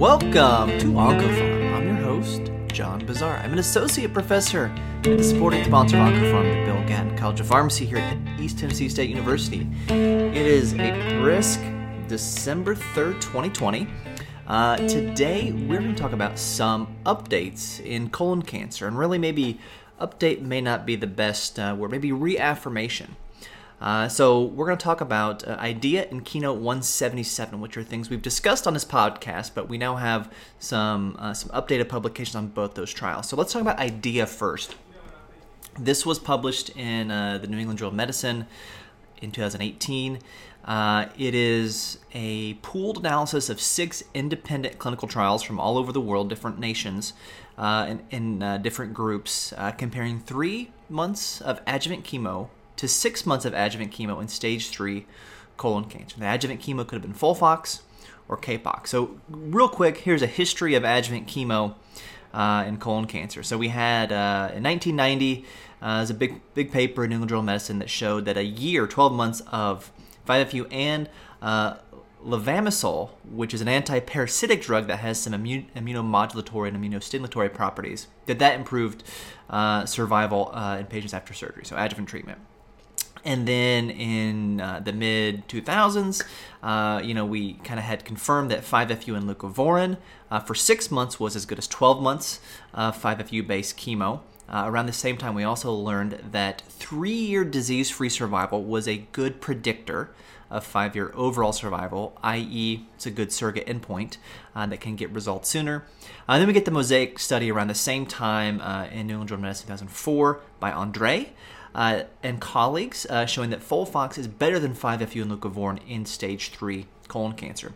Welcome to OncoPharm. I'm your host, John Bossaer. I'm an associate professor at the supporting sponsor of OncoPharm, the Bill Gatton College of Pharmacy here at East Tennessee State University. It is a brisk December 3rd, 2020. Uh, today, we're going to talk about some updates in colon cancer, and really, maybe update may not be the best uh, word, maybe reaffirmation. Uh, so we're going to talk about uh, IDEA and Keynote 177, which are things we've discussed on this podcast, but we now have some uh, some updated publications on both those trials. So let's talk about IDEA first. This was published in uh, the New England Journal of Medicine in 2018. Uh, it is a pooled analysis of six independent clinical trials from all over the world, different nations, in, in different groups, comparing three months of adjuvant chemo to six months of adjuvant chemo in stage three colon cancer. The adjuvant chemo could have been FOLFOX or CAPOX. So, real quick, here's a history of adjuvant chemo uh, in colon cancer. So, we had uh, in 1990, uh, there's a big big paper in New England Journal of Medicine that showed that a year, 12 months of 5-FU and uh, levamisole, which is an anti-parasitic drug that has some immunomodulatory and immunostimulatory properties, that that improved uh, survival uh, in patients after surgery, so adjuvant treatment. And then in uh, the mid 2000s, uh, you know, we kind of had confirmed that 5FU and leucovorin uh, for six months was as good as 12 months of 5FU based chemo. Uh, around the same time, we also learned that three year disease free survival was a good predictor of five year overall survival, i.e., it's a good surrogate endpoint uh, that can get results sooner. Uh, then we get the Mosaic study around the same time in New England Journal of Medicine 2004 by Andre uh, and colleagues uh, showing that FOLFOX is better than 5-FU and leucovorin in stage 3 colon cancer.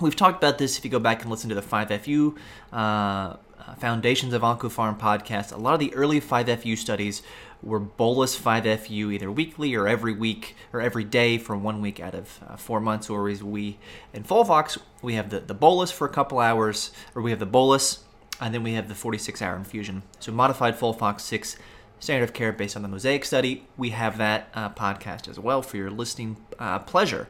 We've talked about this if you go back and listen to the 5-FU uh, Foundations of OncoPharm podcast. A lot of the early 5-FU studies were bolus 5-FU either weekly or every week or every day for one week out of uh, four months. Whereas we, in FOLFOX, we have the, the bolus for a couple hours, or we have the bolus, and then we have the 46 hour infusion. So modified FOLFOX 6 standard of care based on the Mosaic study. We have that uh, podcast as well for your listening uh, pleasure.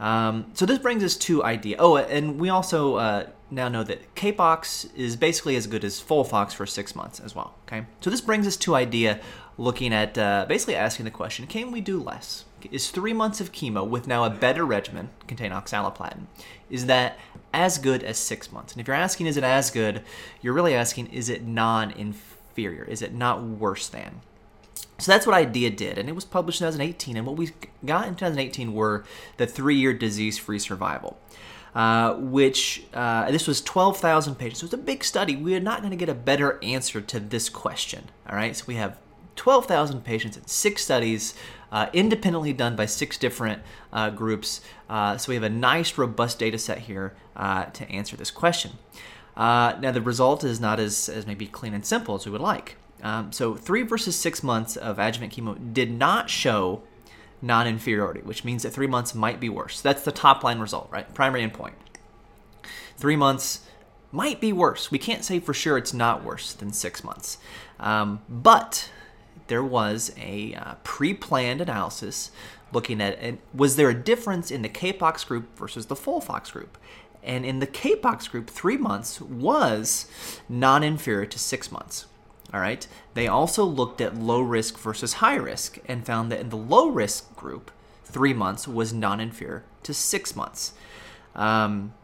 Um, so this brings us to idea. Oh, and we also uh, now know that Capox is basically as good as FOLFOX for six months as well. Okay, so this brings us to idea, looking at uh, basically asking the question: Can we do less? Is three months of chemo with now a better regimen, contain oxaliplatin, is that as good as six months? And if you're asking, is it as good? You're really asking, is it non-inferior? Inferior? Is it not worse than? So that's what IDEA did, and it was published in 2018. And what we got in 2018 were the three-year disease-free survival, uh, which uh, this was 12,000 patients. So it's a big study. We are not going to get a better answer to this question. All right, so we have 12,000 patients in six studies, uh, independently done by six different uh, groups. Uh, so we have a nice, robust data set here uh, to answer this question. Uh, now, the result is not as, as maybe clean and simple as we would like. Um, so, three versus six months of adjuvant chemo did not show non inferiority, which means that three months might be worse. That's the top line result, right? Primary endpoint. Three months might be worse. We can't say for sure it's not worse than six months. Um, but there was a uh, pre planned analysis looking at and was there a difference in the CAPOX group versus the FOLFOX group? And in the Capox group, three months was non inferior to six months. All right. They also looked at low risk versus high risk and found that in the low risk group, three months was non inferior to six months. Um,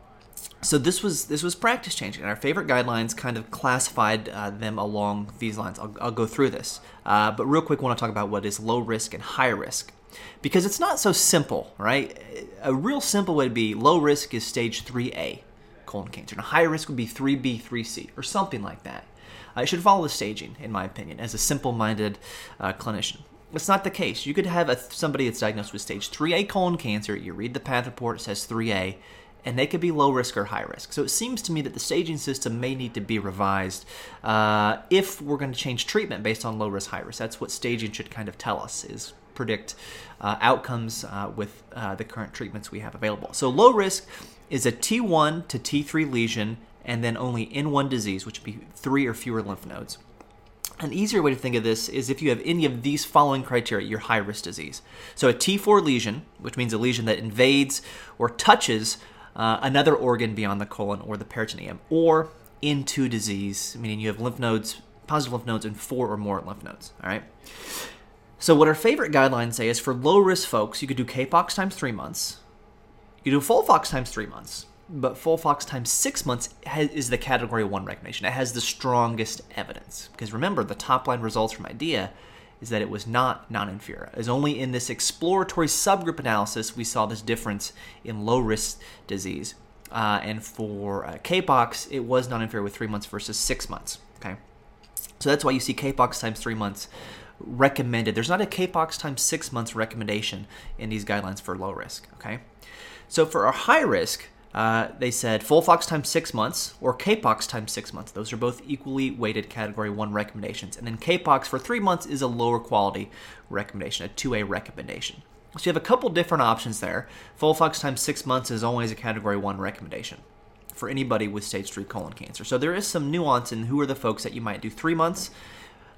so this was this was practice changing. And our favorite guidelines kind of classified uh, them along these lines. I'll, I'll go through this, uh, but real quick, I want to talk about what is low risk and high risk because it's not so simple, right? A real simple to be low risk is stage 3A colon cancer, and a high risk would be 3B, 3C, or something like that. I should follow the staging, in my opinion, as a simple minded uh, clinician. It's not the case. You could have a, somebody that's diagnosed with stage 3A colon cancer, you read the path report, it says 3A, and they could be low risk or high risk. So it seems to me that the staging system may need to be revised uh, if we're going to change treatment based on low risk, high risk. That's what staging should kind of tell us is predict uh, outcomes uh, with uh, the current treatments we have available. So low risk is a T1 to T3 lesion and then only N1 disease, which would be three or fewer lymph nodes. An easier way to think of this is if you have any of these following criteria, your high risk disease. So a T4 lesion, which means a lesion that invades or touches uh, another organ beyond the colon or the peritoneum, or N2 disease, meaning you have lymph nodes, positive lymph nodes and four or more lymph nodes. All right. So what our favorite guidelines say is for low risk folks, you could do CAPOX times three months. You do FOLFOX times three months, but FOLFOX times six months is the category one recommendation. It has the strongest evidence because remember the top line results from IDEA is that it was not non-inferior. It only in this exploratory subgroup analysis we saw this difference in low risk disease. Uh, and for uh, CAPOX, it was non-inferior with three months versus six months. Okay, so that's why you see CAPOX times three months recommended. There's not a CAPOX times six months recommendation in these guidelines for low risk. Okay, so for a high risk, uh, they said FOLFOX times six months or CAPOX times six months. Those are both equally weighted Category One recommendations, and then CAPOX for three months is a lower quality recommendation, a 2A recommendation. So you have a couple different options there. FOLFOX times six months is always a Category One recommendation for anybody with stage three colon cancer. So there is some nuance in who are the folks that you might do three months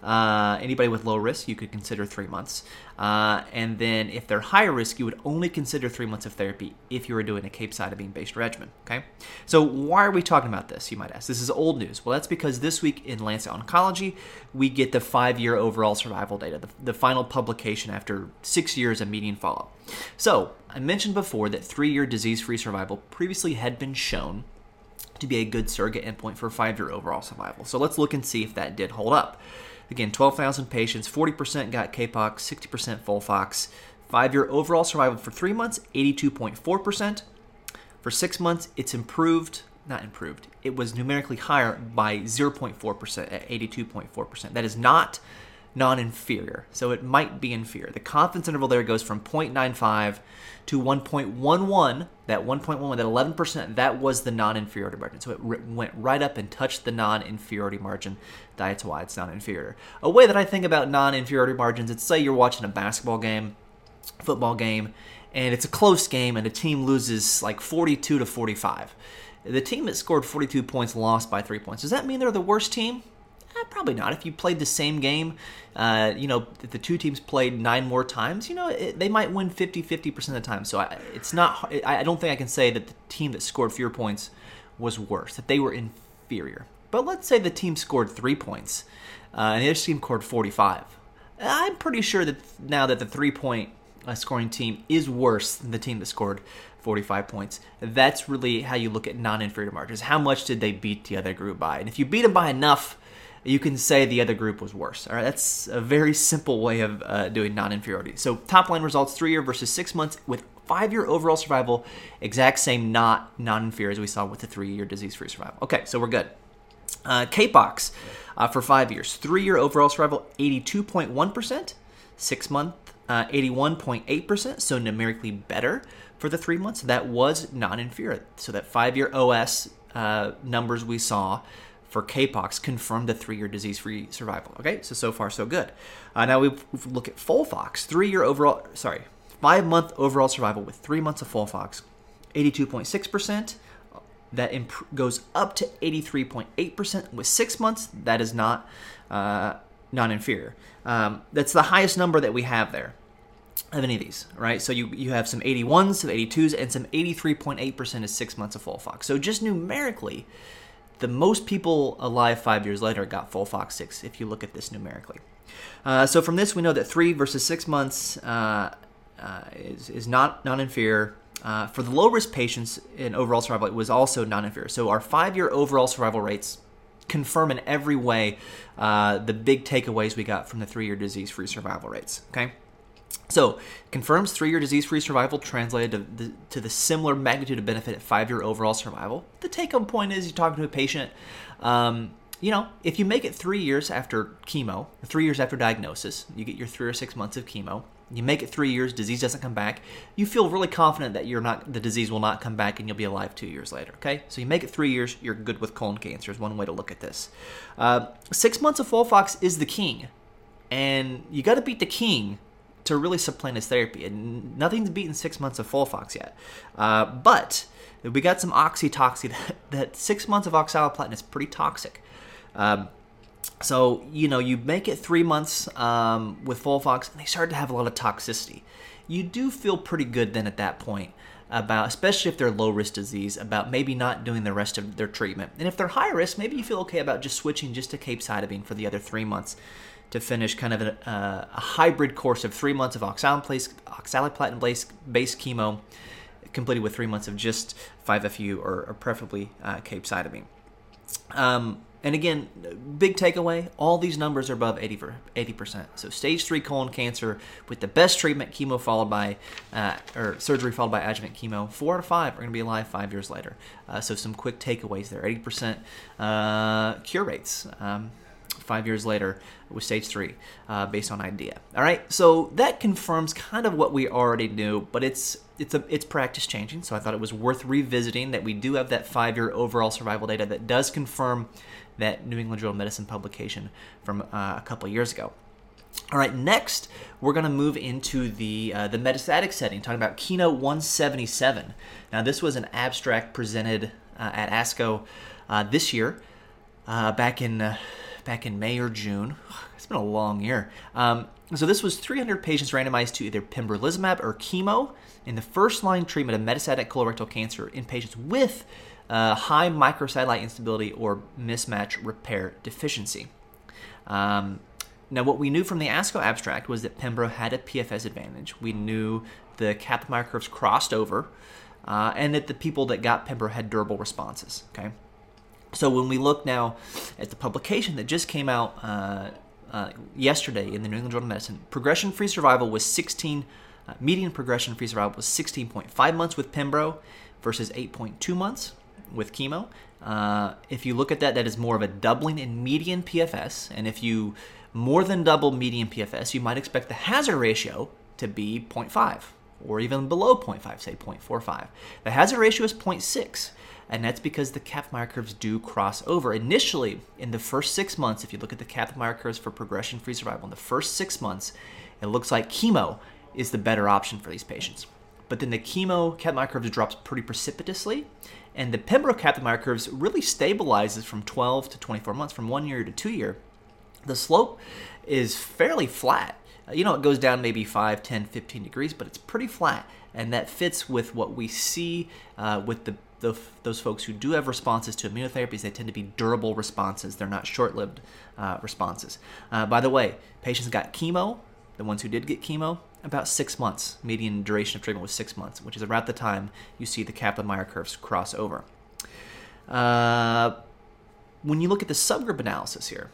uh, anybody with low risk, you could consider three months. Uh, and then if they're higher risk, you would only consider three months of therapy if you were doing a capecitabine based regimen. Okay. So why are we talking about this? You might ask. This is old news. Well, that's because this week in Lancet Oncology, we get the five year overall survival data, the, the final publication after six years of median follow up. So I mentioned before that three year disease free survival previously had been shown to be a good surrogate endpoint for five year overall survival. So let's look and see if that did hold up. Again, 12,000 patients, 40% got CAPOX, 60% FOLFOX. Five year overall survival for three months, 82.4%. For six months, it's improved, not improved, it was numerically higher by 0.4% at 82.4%. That is not non inferior, so it might be inferior. The confidence interval there goes from 0.95 to 1.11. That 1.11, that 11%, that was the non inferiority margin. So it went right up and touched the non inferiority margin. That's why it's non inferior. A way that I think about non inferiority margins, it's say you're watching a basketball game, football game, and it's a close game and a team loses like 42 to 45. The team that scored 42 points lost by three points. Does that mean they're the worst team? Eh, probably not. If you played the same game, uh, you know, if the two teams played nine more times, you know, it, they might win 50 50% of the time. So I, it's not, I don't think I can say that the team that scored fewer points was worse, that they were inferior. But let's say the team scored three points uh, and the other team scored 45. I'm pretty sure that now that the three point uh, scoring team is worse than the team that scored 45 points. That's really how you look at non inferior margins. How much did they beat the other group by? And if you beat them by enough, you can say the other group was worse. All right, that's a very simple way of uh, doing non-inferiority. So top line results: three year versus six months with five year overall survival, exact same not non-inferior as we saw with the three year disease-free survival. Okay, so we're good. Uh, CAPOX uh, for five years, three year overall survival, 82.1%, six month, uh, 81.8%, so numerically better for the three months. That was non inferior. So that five year OS uh, numbers we saw for CAPOX confirmed the three-year disease-free survival. Okay, so so far so good. Uh, now we look at FOLFOX, three-year overall, sorry, five-month overall survival with three months of FOLFOX, 82.6%. That imp- goes up to 83.8% with six months. That is not uh, non-inferior. Um, that's the highest number that we have there of any of these, right? So you, you have some 81s, some 82s, and some 83.8% is six months of FOLFOX. So just numerically, the most people alive five years later got FOLFOX 6 if you look at this numerically. Uh, so from this, we know that three versus six months uh, uh, is, is not non-inferior. Uh, for the low-risk patients in overall survival, it was also non-inferior. So our five-year overall survival rates confirm in every way uh, the big takeaways we got from the three-year disease-free survival rates. Okay. So, confirms three year disease free survival translated to the, to the, similar magnitude of benefit at five year overall survival. The take home point is you're talking to a patient, um, you know, if you make it three years after chemo, three years after diagnosis, you get your three or six months of chemo, you make it three years, disease doesn't come back, you feel really confident that you're not the disease will not come back and you'll be alive two years later. Okay, so you make it three years, you're good with colon cancer. Is one way to look at this. Uh, six months of FOLFOX is the king, and you got to beat the king to really supplant his therapy. And nothing's beaten six months of FOLFOX yet. Uh, but we got some oxytoxy. That, that six months of oxaliplatin is pretty toxic. Um, so, you know, you make it three months um, with FOLFOX, and they start to have a lot of toxicity. You do feel pretty good then at that point. about, especially if they're low risk disease, about maybe not doing the rest of their treatment. And if they're high risk, maybe you feel okay about just switching just to capecitabine for the other three months to finish kind of a, a hybrid course of three months of oxaliplatin based chemo, completed with three months of just 5FU or, or preferably uh, capecitabine. Um, and again, big takeaway all these numbers are above 80, 80%. So, stage three colon cancer with the best treatment, chemo followed by, uh, or surgery followed by adjuvant chemo, four out of five are going to be alive five years later. Uh, so, some quick takeaways there 80% uh, cure rates. Um, five years later with stage three uh, based on idea all right so that confirms kind of what we already knew but it's it's a it's practice changing so i thought it was worth revisiting that we do have that five year overall survival data that does confirm that New England Journal of Medicine publication from uh, a couple years ago. All right, next we're going to move into the uh, the metastatic setting, talking about Keynote 177. Now, this was an abstract presented uh, at ASCO uh, this year, uh, back in uh, back in May or June. It's been a long year. Um, so this was 300 patients randomized to either pembrolizumab or chemo in the first line treatment of metastatic colorectal cancer in patients with uh, high microsatellite instability or mismatch repair deficiency. Um, now, what we knew from the ASCO abstract was that Pembro had a PFS advantage. We knew the Kaplan-Meier curves crossed over, uh, and that the people that got Pembro had durable responses. Okay, so when we look now at the publication that just came out uh, uh, yesterday in the New England Journal of Medicine, progression-free survival was 16. Uh, median progression-free survival was 16.5 months with Pembro versus 8.2 months with chemo. Uh, if you look at that, that is more of a doubling in median PFS. And if you more than double median PFS, you might expect the hazard ratio to be 0.5 or even below 0.5, say 0.45. The hazard ratio is 0.6, and that's because the Kaplan-Meier curves do cross over. Initially, in the first six months, if you look at the Kaplan-Meier curves for progression-free survival, in the first six months, it looks like chemo is the better option for these patients. But then the chemo Kaplan-Meier curves drops pretty precipitously, and the Pembro Kaplan-Meier curves really stabilizes from 12 to 24 months, from one year to two year. The slope is fairly flat. Uh, you know, it goes down maybe 5, 10, 15 degrees, but it's pretty flat. And that fits with what we see uh, with the, the, those folks who do have responses to immunotherapies. They tend to be durable responses, they're not short lived uh, responses. Uh, by the way, patients got chemo, the ones who did get chemo, about six months. Median duration of treatment was six months, which is around the time you see the Kaplan-Meier curves cross over. Uh, when you look at the subgroup analysis here,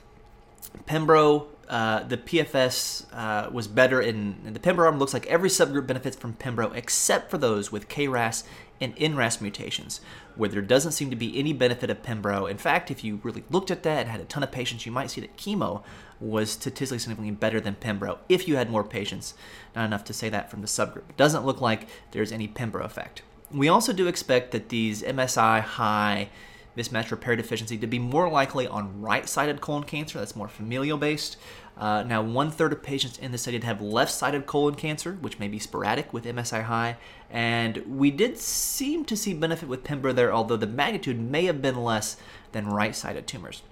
Pembro, uh, the PFS uh, was better in, in, the Pembro arm. Looks like every subgroup benefits from Pembro except for those with KRAS and NRAS mutations, where there doesn't seem to be any benefit of Pembro. In fact, if you really looked at that and had a ton of patients, you might see that chemo was statistically significantly better than Pembro if you had more patients. Not enough to say that from the subgroup. It doesn't look like there's any Pembro effect. We also do expect that these MSI high mismatch repair deficiency to be more likely on right sided colon cancer, that's more familial based. Uh, now, one third of patients in the study have left sided colon cancer, which may be sporadic with MSI high, and we did seem to see benefit with Pembro there, although the magnitude may have been less than right sided tumors.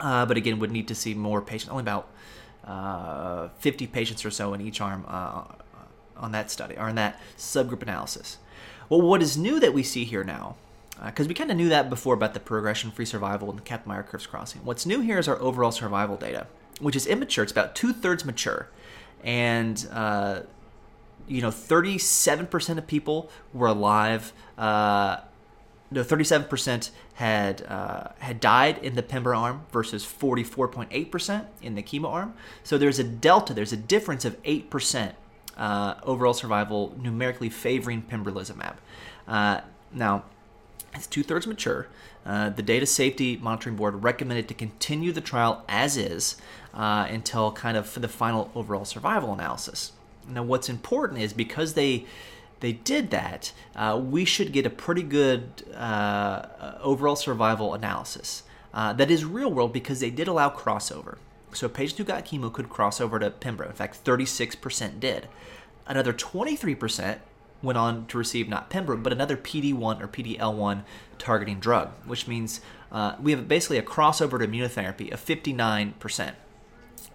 Uh, but again, would need to see more patients, only about uh, 50 patients or so in each arm uh, on that study, or in that subgroup analysis. Well, what is new that we see here now because uh, we kind of knew that before about the progression free survival and the Kaplan-Meier curves crossing. What's new here is our overall survival data, which is immature. It's about two thirds mature, and uh, you know, 37% of people were alive. Uh, no, 37% had uh, had died in the Pembro arm versus 44.8% in the chemo arm. So there's a delta. There's a difference of 8% uh, overall survival numerically favoring pembrolizumab. Uh, now it's two thirds mature. Uh, the Data Safety Monitoring Board recommended to continue the trial as is uh, until kind of for the final overall survival analysis. Now, what's important is because they they did that, uh, we should get a pretty good uh, overall survival analysis. Uh, that is real world because they did allow crossover. So patients who got chemo could cross over to Pembro. In fact, 36% did. Another 23% went on to receive not Pembro, but another PD1 or PDL1 targeting drug, which means uh, we have basically a crossover to immunotherapy of 59%.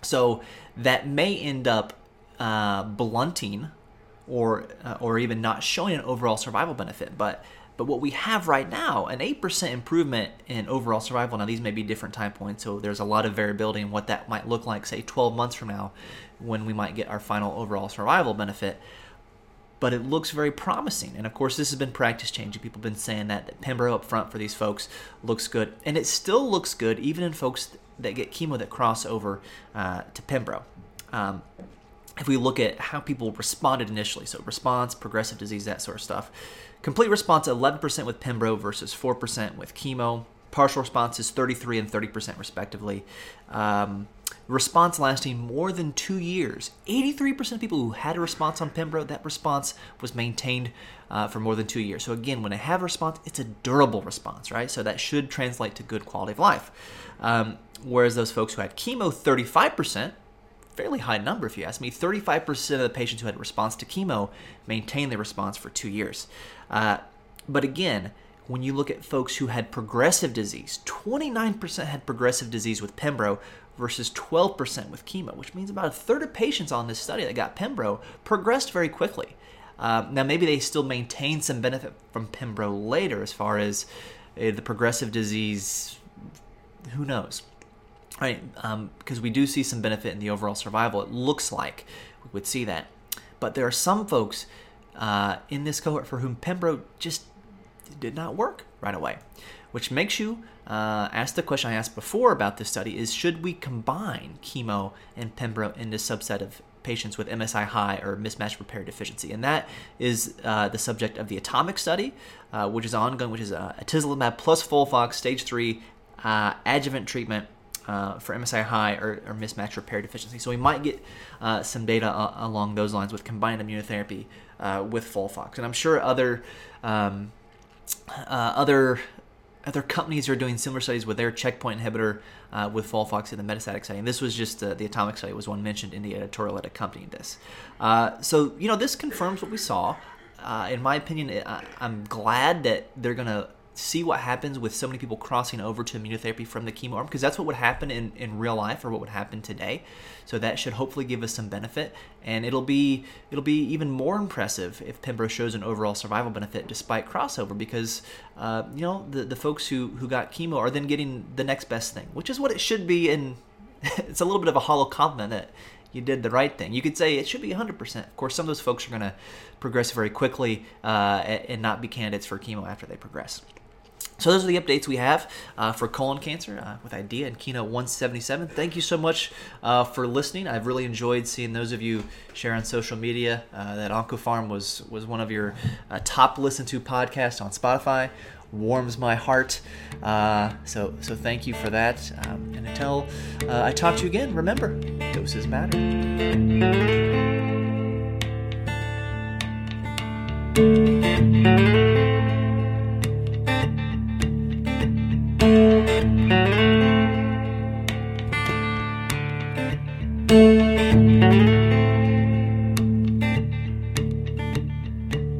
So that may end up uh, blunting or uh, or even not showing an overall survival benefit. But but what we have right now, an 8% improvement in overall survival. Now, these may be different time points, so there's a lot of variability in what that might look like, say, 12 months from now, when we might get our final overall survival benefit. But it looks very promising. And of course, this has been practice changing. People have been saying that, that Pembro up front for these folks looks good. And it still looks good even in folks that get chemo that cross over uh, to Pembro. Um, if we look at how people responded initially, so response, progressive disease, that sort of stuff, complete response 11% with Pembro versus 4% with chemo. Partial response is 33 and 30% respectively. Um, response lasting more than two years. 83% of people who had a response on Pembro, that response was maintained uh, for more than two years. So again, when I have a response, it's a durable response, right? So that should translate to good quality of life. Um, whereas those folks who had chemo, 35%, fairly high number if you ask me. 35% of the patients who had a response to chemo maintained their response for two years. Uh, but again, when you look at folks who had progressive disease, 29% had progressive disease with Pembro versus 12% with chemo, which means about a third of patients on this study that got Pembro progressed very quickly. Uh, now, maybe they still maintain some benefit from Pembro later as far as uh, the progressive disease, who knows? right? Um, because we do see some benefit in the overall survival. It looks like we would see that, but there are some folks uh, in this cohort for whom Pembro just did not work right away, which makes you uh, ask the question I asked before about this study: is should we combine chemo and Pembro in this subset of patients with MSI high or mismatch repair deficiency, and that is uh, the subject of the Atomic study, uh, which is ongoing, which is uh, atezolizumab plus FOLFOX stage three uh, adjuvant treatment uh, for MSI high or, or, mismatch repair deficiency. So we might get uh, some data uh, along those lines with combined immunotherapy uh, with FOLFOX, and I'm sure other um, uh, other other companies are doing similar studies with their checkpoint inhibitor uh, with FOLFOX in the metastatic setting. This was just the atomic study was one mentioned in the editorial that accompanied this. so you know this confirms what we saw. in my opinion, I'm glad that they're going to see what happens with so many people crossing over to immunotherapy from the chemo arm because that's what would happen in, in real life or what would happen today so that should hopefully give us some benefit and it'll be it'll be even more impressive if pembro shows an overall survival benefit despite crossover because uh, you know the, the folks who who got chemo are then getting the next best thing which is what it should be and it's a little bit of a hollow compliment that you did the right thing. You could say it should be 100%. Of course, some of those folks are going to progress very quickly uh, and not be candidates for chemo after they progress. So those are the updates we have uh, for colon cancer uh, with IDEA and Keynote 177. Thank you so much uh, for listening. I've really enjoyed seeing those of you share on social media uh, that OncoPharm was was one of your uh, top listened to podcasts on Spotify. Warms my heart. Uh, so so thank you for that. Um, and until I talk to you again, remember doses matter.